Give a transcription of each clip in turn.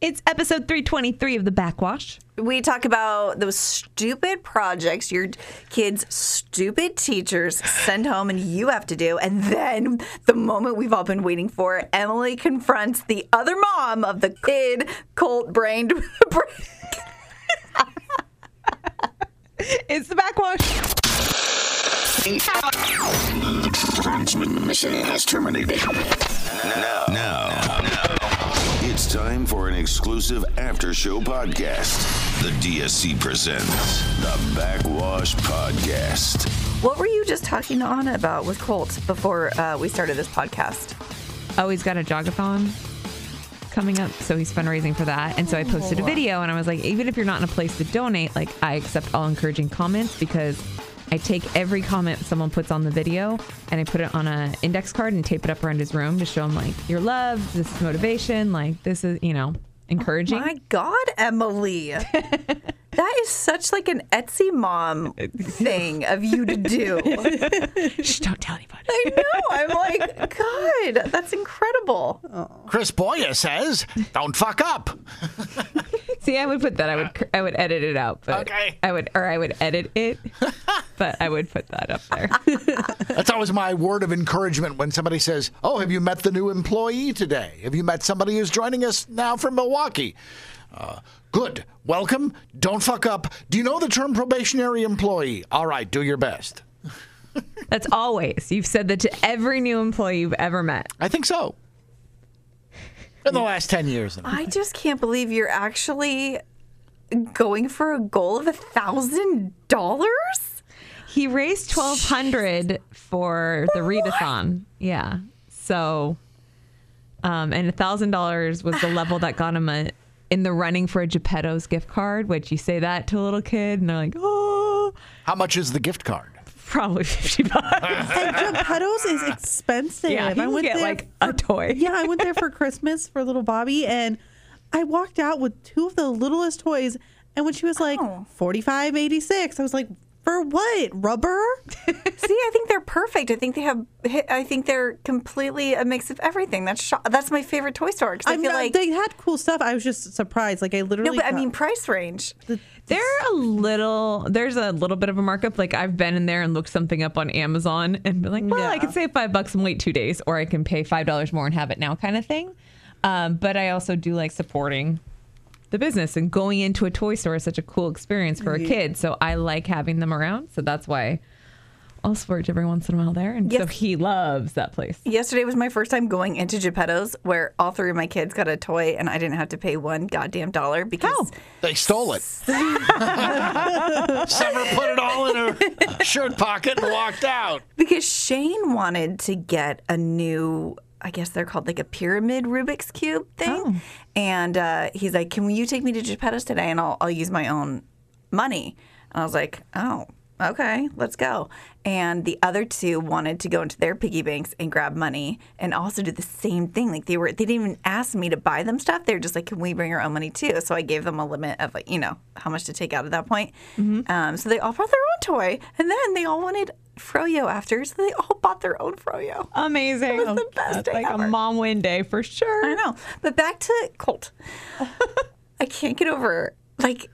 It's episode 323 of The Backwash. We talk about those stupid projects your kids' stupid teachers send home and you have to do. And then the moment we've all been waiting for, Emily confronts the other mom of the kid cult brained. It's The Backwash. Transmission has terminated. Now, now, it's time for an exclusive after show podcast. The DSC presents the Backwash Podcast. what were you just talking to Anna about with Colt before uh, we started this podcast? Oh, he's got a jogathon coming up, so he's fundraising for that. And so I posted a video, and I was like, even if you're not in a place to donate, like I accept all encouraging comments because I take every comment someone puts on the video and I put it on an index card and tape it up around his room to show him like your love, this is motivation, like this is you know encouraging. My God, Emily. that is such like an Etsy mom thing of you to do. Shh, don't tell anybody. I know. I'm like, God, that's incredible. Chris Boya says, "Don't fuck up." See, I would put that. I would I would edit it out, but Okay. I would or I would edit it, but I would put that up there. That's always my word of encouragement when somebody says, "Oh, have you met the new employee today? Have you met somebody who's joining us now from Milwaukee?" Uh, good. Welcome. Don't fuck up. Do you know the term probationary employee? All right, do your best. That's always. You've said that to every new employee you've ever met. I think so. In the last 10 years. I just can't believe you're actually going for a goal of a thousand dollars. He raised twelve hundred for the readathon. Yeah. So, um, and a thousand dollars was the level that got him a in the running for a Geppetto's gift card. Which you say that to a little kid, and they're like, "Oh, How much is the gift card? Probably fifty bucks." And Geppetto's is expensive. Yeah, I went get there like a toy. yeah, I went there for Christmas for little Bobby, and I walked out with two of the littlest toys. And when she was like Oh. forty five eighty six, I was like, for what? Rubber? See, I think they're perfect. I think they have. I think they're completely a mix of everything. That's sho- that's my favorite toy store because I, I feel mean, like they had cool stuff. I was just surprised. Like I literally. no, but I mean price range. They're a little. There's a little bit of a markup. Like I've been in there and looked something up on Amazon and been like, well, I can save five bucks and wait two days, or I can pay five dollars more and have it now, kind of thing. Um, but I also do like supporting the business and going into a toy store is such a cool experience for a kid. So I like having them around. So that's why I'll splurge every once in a while there. And so he loves that place. Yesterday was my first time going into Geppetto's, where all three of my kids got a toy, and I didn't have to pay one goddamn dollar because They stole it. Summer put it all in her shirt pocket and walked out. because Shane wanted to get a new. I guess they're called like a pyramid Rubik's cube thing, and uh, he's like, "Can you take me to Geppetto's today, and I'll I'll use my own money?" And I was like, "Oh, okay, let's go." And the other two wanted to go into their piggy banks and grab money, and also do the same thing. Like they were, they didn't even ask me to buy them stuff. They're just like, "Can we bring our own money too?" So I gave them a limit of like, you know, how much to take out at that point. Um, so they all brought their own toy, and then they all wanted froyo after, so they all bought their own froyo. Amazing. It was the best day like ever. a mom win day for sure. I know. But back to Colt. I can't get over like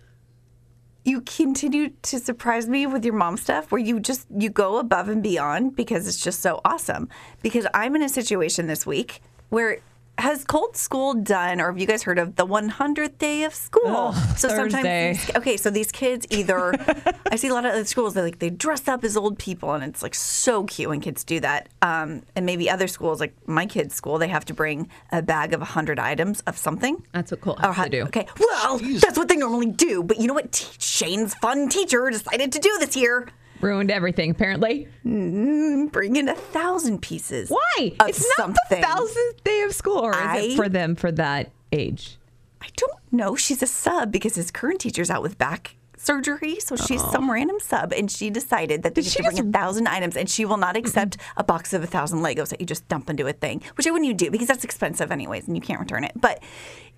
you continue to surprise me with your mom stuff where you just you go above and beyond because it's just so awesome. Because I'm in a situation this week where has Colt School done, or have you guys heard of the 100th day of school? so Thursday. sometimes, these, okay, so these kids either, I see a lot of other schools, they like they dress up as old people, and it's like so cute when kids do that. Um, and maybe other schools, like my kids' school, they have to bring a bag of 100 items of something. That's what Colt Or has ha- to do. Okay, well, that's what they normally do. But you know what? T- Shane's fun teacher decided to do this year. Ruined everything, apparently. Mm-hmm. Bring in a thousand pieces. Why? It's not something. the thousandth day of school, or is I- it for them for that age? I don't know. She's a sub because his current teacher's out with back surgery, so she's oh. some random sub, and she decided that they Did she bring just- a thousand items, and she will not mm-hmm. accept a box of a thousand Legos that you just dump into a thing, which I wouldn't even do because that's expensive anyways, and you can't return it. But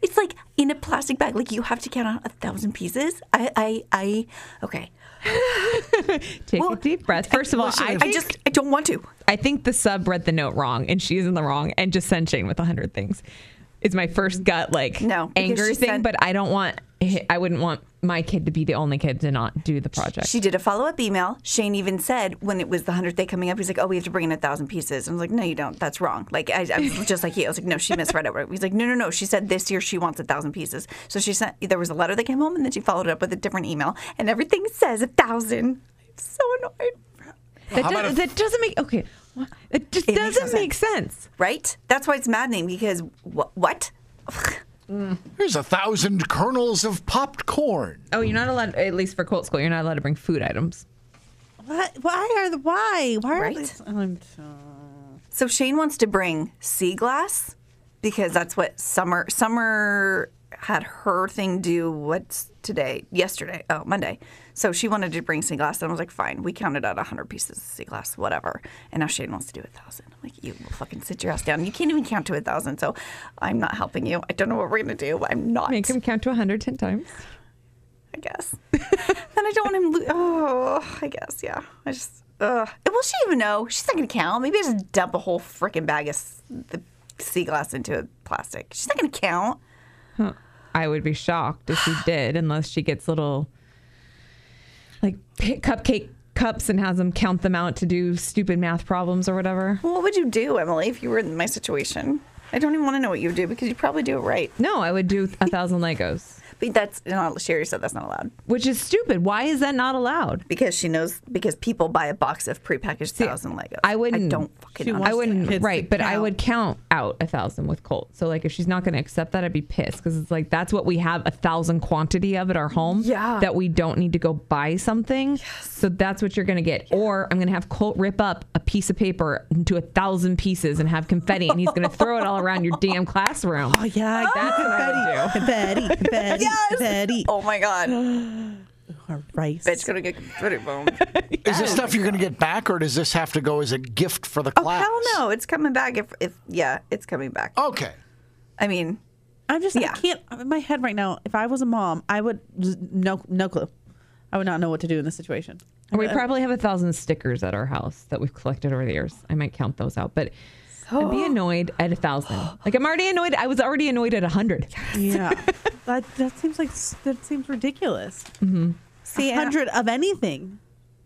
it's like in a plastic bag, like you have to count on a thousand pieces. I, I, I, okay. Take a deep breath. First of all, I, I just I don't want to. I think the sub read the note wrong and she's in the wrong and just sent Shane with a hundred things. Is my first gut like No, anger thing, sent- but I don't want I wouldn't want my kid to be the only kid to not do the project. She did a follow up email. Shane even said when it was the hundredth day coming up, he's like, "Oh, we have to bring in a thousand pieces." I was like, "No, you don't. That's wrong." Like I, I was just like you. I was like, "No, she misread it." He's like, "No, no, no. She said this year she wants a thousand pieces." So she sent. There was a letter that came home, and then she followed it up with a different email, and everything says a thousand. I'm so annoyed. that, does, if- that doesn't make okay. It just It doesn't no make sense. Right? That's why it's maddening because what? What? Here's a thousand kernels of popped corn. Oh, you're not allowed at least for Colt School, you're not allowed to bring food items. What? Why are the why? Why are Right? these? I'm so- So Shane wants to bring sea glass because that's what Summer Summer had her thing do what's today yesterday oh Monday so she wanted to bring sea glass and I was like fine we counted out 100 pieces of sea glass whatever. And now Shane wants to do a thousand. I'm like you will fucking sit your ass down. You can't even count to a thousand so I'm not helping you. I don't know what we're gonna do. I'm not. Make him count to 110 times. I guess. Then I don't want him lo- oh I guess yeah. I just uh will she even know? She's not gonna count. Maybe I just dump a whole freaking bag of s- the sea glass into a plastic. She's not gonna count. I would be shocked if she did, unless she gets little like cupcake cups and has them count them out to do stupid math problems or whatever. Well, what would you do, Emily, if you were in my situation? I don't even want to know what you would do because you'd probably do it right. No, I would do a thousand Legos, But that's not, Sherry said that's not allowed which is stupid. Why is that not allowed? because she knows because people buy a box of prepackaged thousand Legos. I wouldn't. I don't fucking. She. I wouldn't. kids Right, but I would count out a thousand with Colt. So like, if she's not going to accept that, I'd be pissed because it's like that's what we have a thousand quantity of at our home. Yeah. That we don't need to go buy something. Yes. So that's what you're going to get. Or I'm going to have Colt rip up a piece of paper into a thousand pieces and have confetti, and he's going to throw it all around your damn classroom. Oh yeah, That's confetti, confetti, would do. Betty, Betty, Yes. Betty. Oh my god, Or rice. bitch, gonna get confetti bomb. Is this stuff you're going to get back, or does this have to go as a gift for the Oh class? hell no, it's coming back. If if yeah, it's coming back. Okay. I mean, I'm just. Yeah. I can't. In my head right now, if I was a mom, I would just no no clue. I would not know what to do in this situation. We uh, probably have a thousand stickers at our house that we've collected over the years. I might count those out, but I'd be annoyed at a thousand. Like I'm already annoyed. I was already annoyed at a hundred. Yeah, that that seems like that seems ridiculous. Mm-hmm. see, and Hundred of anything.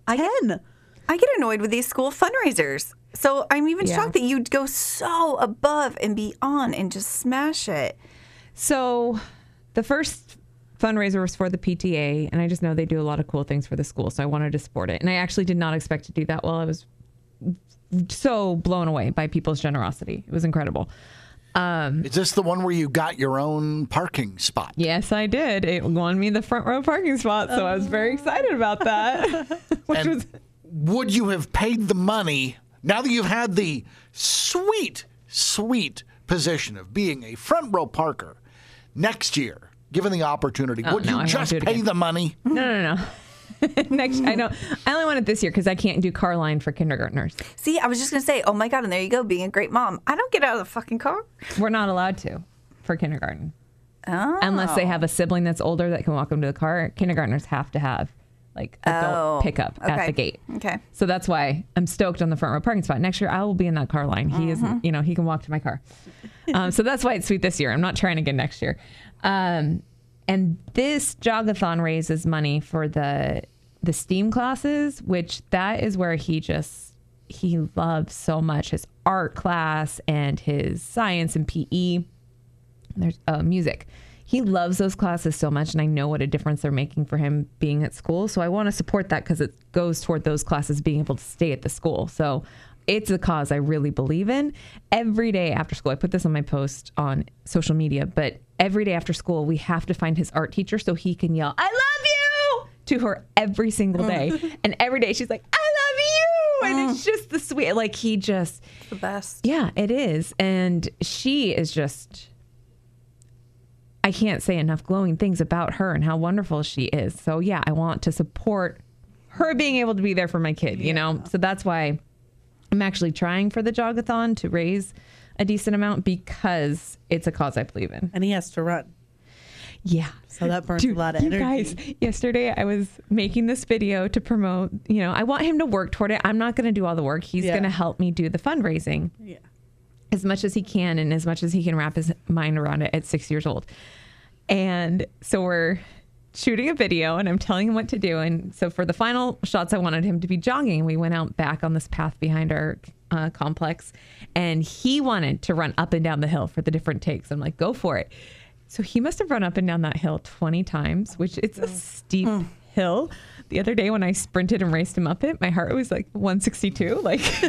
I get, Ten. I get annoyed with these school fundraisers. So I'm even Yeah. shocked that you'd go so above and beyond and just smash it. So the first fundraiser was for the PTA, and I just know they do a lot of cool things for the school, so I wanted to support it. And I actually did not expect to do that while I was so blown away by people's generosity. It was incredible. Um, Is this the one where you got your own parking spot? yes, I did. It won me the front row parking spot, so I was very excited about that. Which And was would you have paid the money now that you've had the sweet, sweet position of being a front row parker next year, given the opportunity? Oh, would no, you won't just pay again. the money? no, no, no. Next, I don't. I only want it this year because I can't do car line for kindergartners. See, I was just gonna say, oh my god, and there you go, being a great mom. I don't get out of the fucking car. We're not allowed to for kindergarten. Oh. unless they have a sibling that's older that can walk them to the car. Kindergartners have to have like adult Oh, pickup at the gate. Okay. So that's why I'm stoked on the front row parking spot. Next year I will be in that car line. He Mm-hmm. is, you know, he can walk to my car. Um, so that's why it's sweet this year. I'm not trying again next year. Um, and this jogathon raises money for the the STEAM classes, which that is where he just he loves so much his art class and his science and PE there's uh, music. He loves those classes so much, and I know what a difference they're making for him being at school. So I want to support that because it goes toward those classes being able to stay at the school. So it's a cause I really believe in. Every day after school, I put this on my post on social media, but every day after school, we have to find his art teacher so he can yell, I love to her every single mm. day. and every day she's like, I love you. And it's mm. just the sweet, like he just, The best. yeah, it is. And she is just I I can't say enough glowing things about her and how wonderful she is. So yeah, I want to support her being able to be there for my kid, you know? So that's why I'm actually trying for the jogathon to raise a decent amount because it's a cause I believe in. And he has to run. Yeah. So that burns Dude, a lot of energy. you guys, yesterday I was making this video to promote, you know, I want him to work toward it. I'm not going to do all the work. He's Yeah. going to help me do the fundraising Yeah. as much as he can and as much as he can wrap his mind around it at six years old. And so we're shooting a video and I'm telling him what to do. And so for the final shots, I wanted him to be jogging. We went out back on this path behind our uh, complex and he wanted to run up and down the hill for the different takes. I'm like, go for it. So he must have run up and down that hill 20 times, which it's a mm. steep mm. hill. The other day when I sprinted and raced him up it, my heart was like 162. Like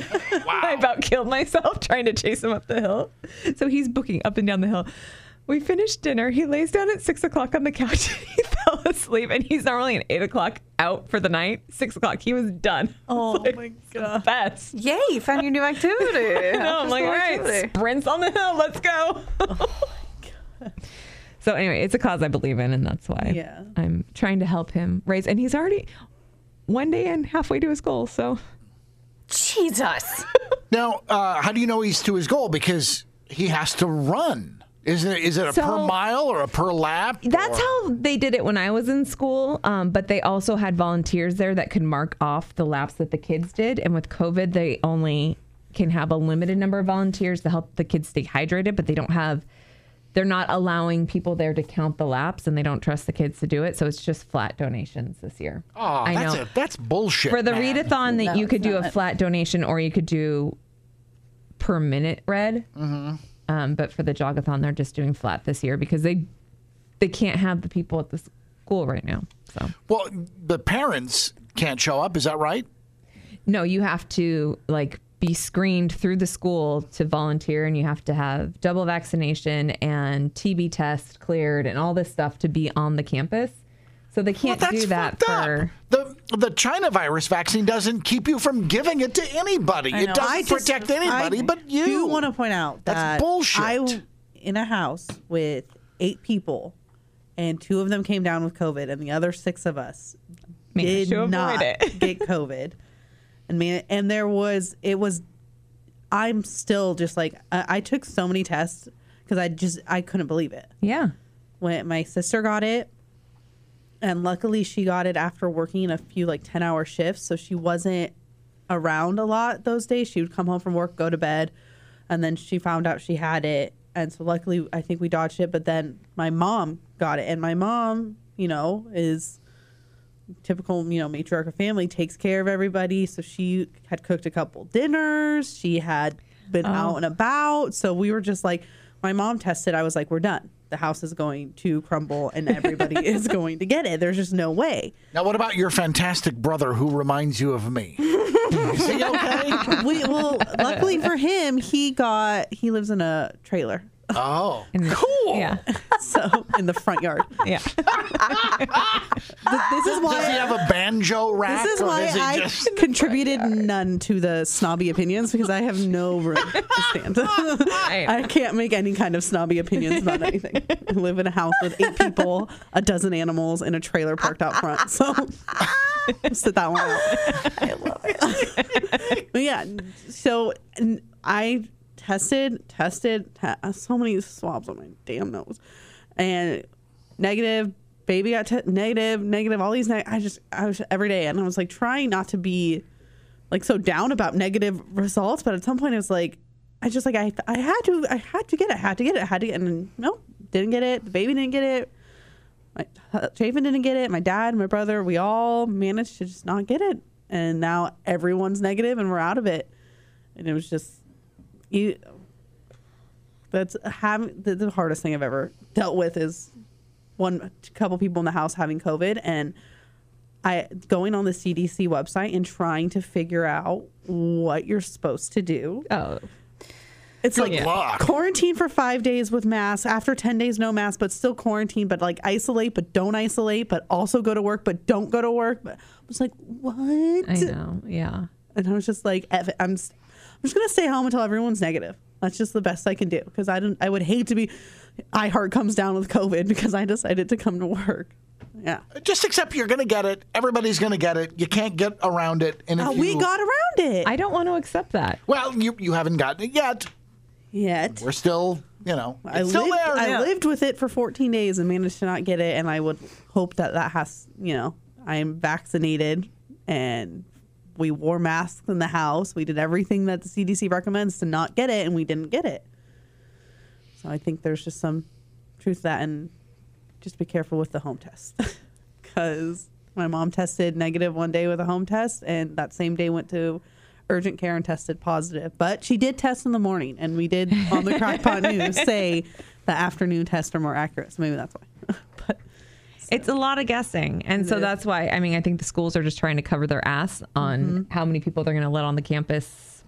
I about killed myself trying to chase him up the hill. So he's booking up and down the hill. We finished dinner. He lays down at six o'clock on the couch. he fell asleep, and he's normally an eight o'clock out for the night. Six o'clock, he was done. Oh It's my god. the best. Yay, found your new activity. No, I'm like, all right, sprints on the hill. Let's go. Oh. So anyway, it's a cause I believe in, and that's why Yeah. I'm trying to help him raise. And he's already one day in, halfway to his goal. So Jesus. Now, uh, how do you know he's to his goal? Because he has to run. Is it is it a per mile or a per lap? That's or- how they did it when I was in school. Um, but they also had volunteers there that could mark off the laps that the kids did. And with COVID, they only can have a limited number of volunteers to help the kids stay hydrated, but they don't have. They're not allowing people there to count the laps, and they don't trust the kids to do it. So it's just flat donations this year. Oh, I that's know. a, that's bullshit. For the man. readathon, that No, you could it's do a not. flat donation, or you could do per minute read. Mm-hmm. Um, but for the jogathon, they're just doing flat this year because they they can't have the people at the school right now. So Well, the parents can't show up. Is that right? no, you have to like be screened through the school to volunteer, and you have to have double vaccination and TB test cleared and all this stuff to be on the campus. So they can't Well, that's do that for. The the China virus vaccine doesn't keep you from giving it to anybody. It doesn't I just- protect anybody I but you. do want to point out That's that bullshit. I w- in a house with eight people, and two of them came down with COVID, and the other six of us Managed did to avoid not get COVID. And man, and there was it was. I'm still just like I, I took so many tests because I just I couldn't believe it Yeah. when my sister got it and luckily she got it after working a few like 10 hour shifts so she wasn't around a lot those days she would come home from work go to bed and then she found out she had it and so luckily i think we dodged it but then my mom got it and my mom you know is typical you know matriarchal family takes care of everybody. So she had cooked a couple dinners. She had been oh. out and about. So we were just like my mom tested. I was like we're done. The house is going to crumble and everybody is going to get it. There's just no way. Now, what about your fantastic brother who reminds you of me? Is he okay? we, well luckily for him he got he lives in a trailer Oh, In the- cool. Yeah. so in the front yard Yeah. this is why Does he have a banjo rack? This is or why does he I just... contributed none to the snobby opinions because I have no room to stand. I can't make any kind of snobby opinions about anything. I live in a house with eight people, a dozen animals, and a trailer parked out front. So sit that one out. I love it. But yeah, so n- I tested, tested, te- so many swabs on my damn nose, and negative. Baby got negative, negative. All these, neg- I just, I was every day, and I was like trying not to be like so down about negative results, but at some point it was like, I just like I, I had to, I had to get it, I had to get it, I had to get, it. and then, no, didn't get it. The baby didn't get it. My uh, Chafin didn't get it. My dad, my brother, we all managed to just not get it, and now everyone's negative, and we're out of it. And it was just, you. That's having the, the hardest thing I've ever dealt with is one couple people in the house having COVID, and I going on the CDC website and trying to figure out what you're supposed to do. Oh. It's Good like luck. quarantine for five days with masks. After ten days, no mask, but still quarantine. But like isolate, but don't isolate. But also go to work, but don't go to work. But I was like, what? I know. Yeah. And I was just like, I'm, just, I'm just gonna stay home until everyone's negative. That's just the best I can do because I don't. I would hate to be iHeart comes down with COVID because I decided to come to work. Yeah. Just accept you're going to get it. Everybody's going to get it. You can't get around it. And if Uh, we you- got around it. I don't want to accept that. Well, you you haven't gotten it yet. Yet. We're still, you know, it's I still lived, there. I yeah. lived with it for 14 days and managed to not get it. And I would hope that that has, you know, I am vaccinated and we wore masks in the house. We did everything that the CDC recommends to not get it, and we didn't get it. So I think there's just some truth to that. And just be careful with the home test because my mom tested negative one day with a home test, and that same day went to urgent care and tested positive. But she did test in the morning, and we did on the Crackpot News say the afternoon tests are more accurate. So maybe that's why. But It's a lot of guessing. And so is. that's why, I mean, I think the schools are just trying to cover their ass on Mm-hmm. how many people they're going to let on the campus,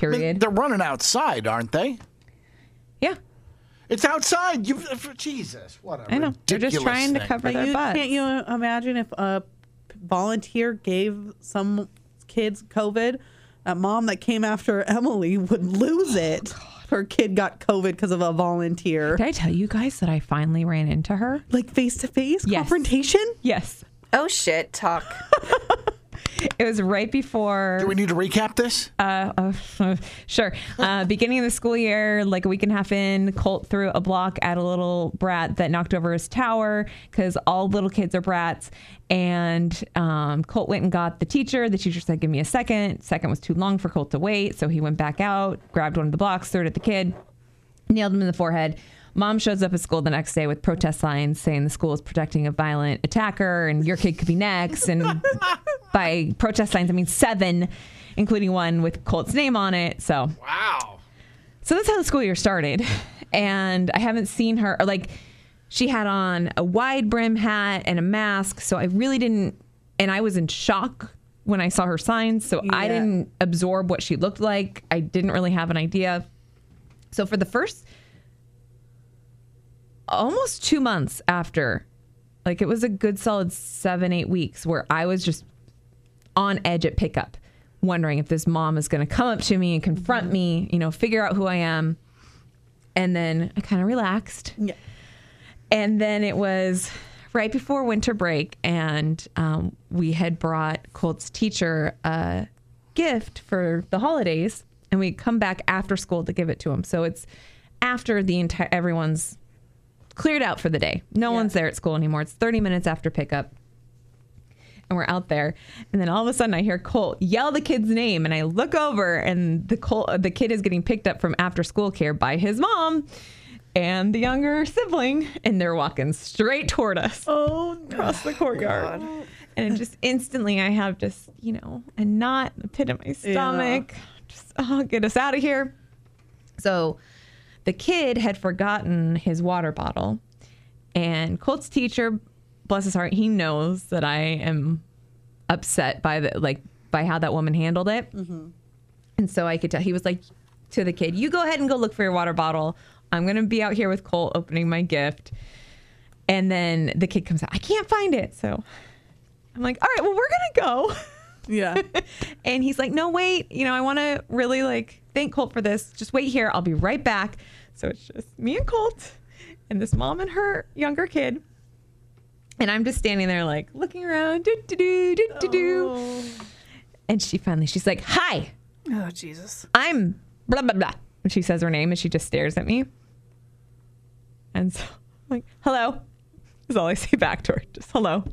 I mean, period. they're running outside, aren't they? yeah, It's outside. You, Jesus, what a I know. They're just ridiculous trying to cover But their you, butts. can't you imagine if a volunteer gave some kids COVID? A mom that came after Emily would lose it. Her kid got COVID because of a volunteer. Did I tell you guys that I finally ran into her? Like face to face confrontation? Yes. Oh shit! Talk. It was right before. Do we need to recap this? Uh, uh, sure. Uh, beginning of the school year, like a week and a half in, Colt threw a block at a little brat that knocked over his tower because all little kids are brats. And um, Colt went and got the teacher. The teacher said, Give me a second. Second was too long for Colt to wait. So he went back out, grabbed one of the blocks, threw it at the kid, nailed him in the forehead. Mom shows up at school the next day with protest signs saying the school is protecting a violent attacker and your kid could be next. And by protest signs, I mean seven, including one with Colt's name on it. So, Wow. so that's how the school year started. And I haven't seen her, or like, she had on a wide brim hat and a mask. So I really didn't, and I was in shock when I saw her signs. So I didn't absorb what she looked like. I didn't really have an idea. So for the first almost two months after, like it was a good solid seven, eight weeks where I was just on edge at pickup, wondering if this mom is going to come up to me and confront me, you know, figure out who I am. And then I kind of relaxed. Yeah. And then it was right before winter break, and um, we had brought Colt's teacher a gift for the holidays, and we come back after school to give it to him. So it's after the entire everyone's cleared out for the day. No one's there at school anymore. It's 30 minutes after pickup. And we're out there, and then all of a sudden I hear Colt yell the kid's name, and I look over, and the Colt, uh, the kid is getting picked up from after school care by his mom and the younger sibling, and they're walking straight toward us. Oh, across the courtyard. And just instantly, I have just, you know, a knot, a pit in my stomach. Just, oh, get us out of here. So the kid had forgotten his water bottle. And Colt's teacher, bless his heart, he knows that I am upset by the, like, by how that woman handled it. Mm-hmm. And so I could tell he was like to the kid, "You go ahead and go look for your water bottle. I'm gonna be out here with Colt opening my gift." And then the kid comes out. I can't find it, so I'm like, "All right, well, we're gonna go." Yeah. and he's like, "No, wait. You know, I want to really like thank Colt for this. Just wait here. I'll be right back." So it's just me and Colt, and this mom and her younger kid. And I'm just standing there, like looking around, do do do do do do. Oh. And she finally, she's like, "Hi." Oh Jesus. I'm blah blah blah. And she says her name and she just stares at me. And so I'm like, hello. Is all I say back to her. Just hello.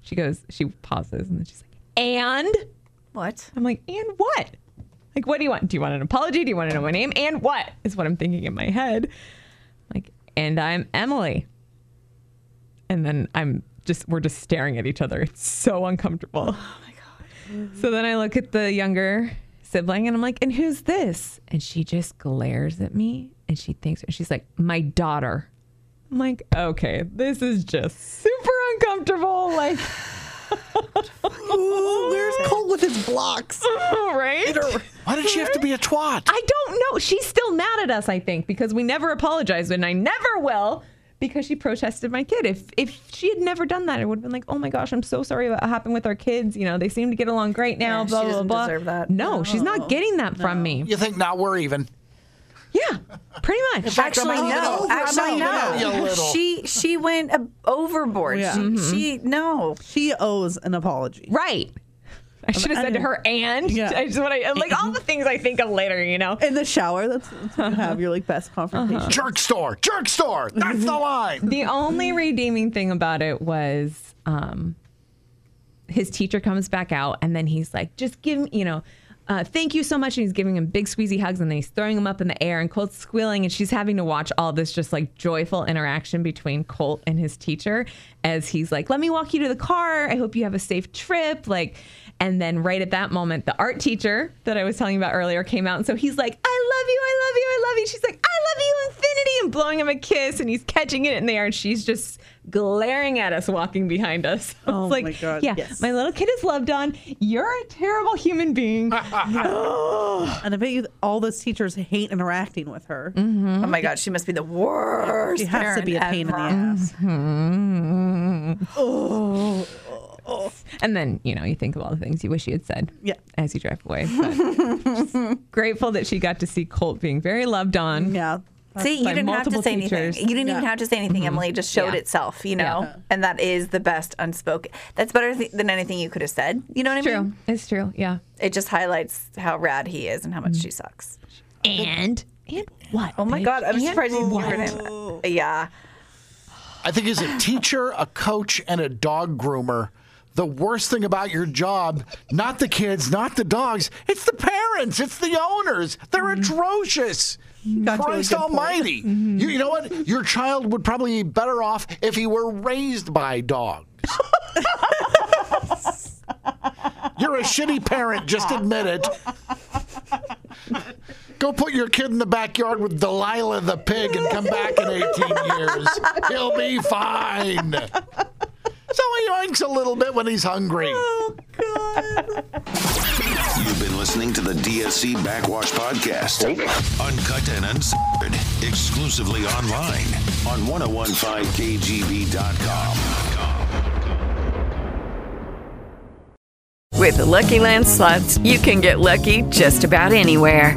She goes, she pauses and then she's like, and What? I'm like, and what? Like, what do you want? Do you want an apology? Do you want to know my name? And what is what I'm thinking in my head? Like, and I'm Emily. And then I'm just, we're just staring at each other. It's so uncomfortable. Oh my God. So then I look at the younger sibling and I'm like, and who's this? And she just glares at me and she thinks, and she's like, my daughter. I'm like, okay, this is just super uncomfortable. Like, Ooh, where's Colt with his blocks? right? Why did she have to be a twat? I don't know. She's still mad at us, I think, because we never apologized, and I never will because she protested my kid. If if she had never done that, it would have been like, oh my gosh, I'm so sorry about what happened with our kids. You know, they seem to get along great now. Yeah, she blah blah doesn't blah. deserve that. No, she's not getting that from me. You think now we're even? Yeah, pretty much. Actually, no. Actually, over you no. little. She she went overboard. Yeah. She, Mm-hmm. she no. She owes an apology. Right. I should have said to her, and Yeah. I just want to like all the things I think of later, you know. In the shower, that's, that's when you have your like best confrontation. Jerk store, jerk store. That's the line. The only redeeming thing about it was um, his teacher comes back out, and then he's like, "Just give me, you know." Uh, thank you so much. And he's giving him big squeezy hugs and then he's throwing him up in the air and Colt's squealing and she's having to watch all this just like joyful interaction between Colt and his teacher as he's like, let me walk you to the car. I hope you have a safe trip. Like, and then right at that moment, the art teacher that I was telling you about earlier came out. And so he's like, I love you. I love you. I love you. She's like, I love you infinity blowing him a kiss and he's catching it in the air and she's just glaring at us walking behind us. Oh like, my God, yeah, yes. my little kid is loved on. You're a terrible human being. And I bet you all those teachers hate interacting with her. Mm-hmm. Oh my god, she must be the worst. She has to be a parent pain in the ever. ass. Oh, And then, you know, you think of all the things you wish you had said Yeah. as you drive away. But grateful that she got to see Colt being very loved on. yeah. See, you didn't have to say teachers. anything. You didn't even have to say anything, Emily. It just showed Yeah. itself, you know? Yeah. And that is the best unspoken. That's better th- than anything you could have said. You know what I True. mean? It's true. Yeah. It just highlights how rad he is and how much mm. she sucks. And and what? Oh my bitch? God, I'm And surprised you what? heard him. Yeah. I think as a teacher, a coach, and a dog groomer, the worst thing about your job, not the kids, not the dogs, it's the parents, it's the owners. They're mm-hmm. atrocious. Got to a Christ almighty. Mm-hmm. You, you know what? Your child would probably be better off if he were raised by dogs. You're a shitty parent, just admit it. Go put your kid in the backyard with Delilah the pig and come back in 18 years. He'll be fine. So he yoinks a little bit when he's hungry. Oh, God. You've been listening to the DSC Backwash Podcast. Uncut and uncensored. Exclusively online on 1015kgb.com. With the Lucky Land slots, you can get lucky just about anywhere.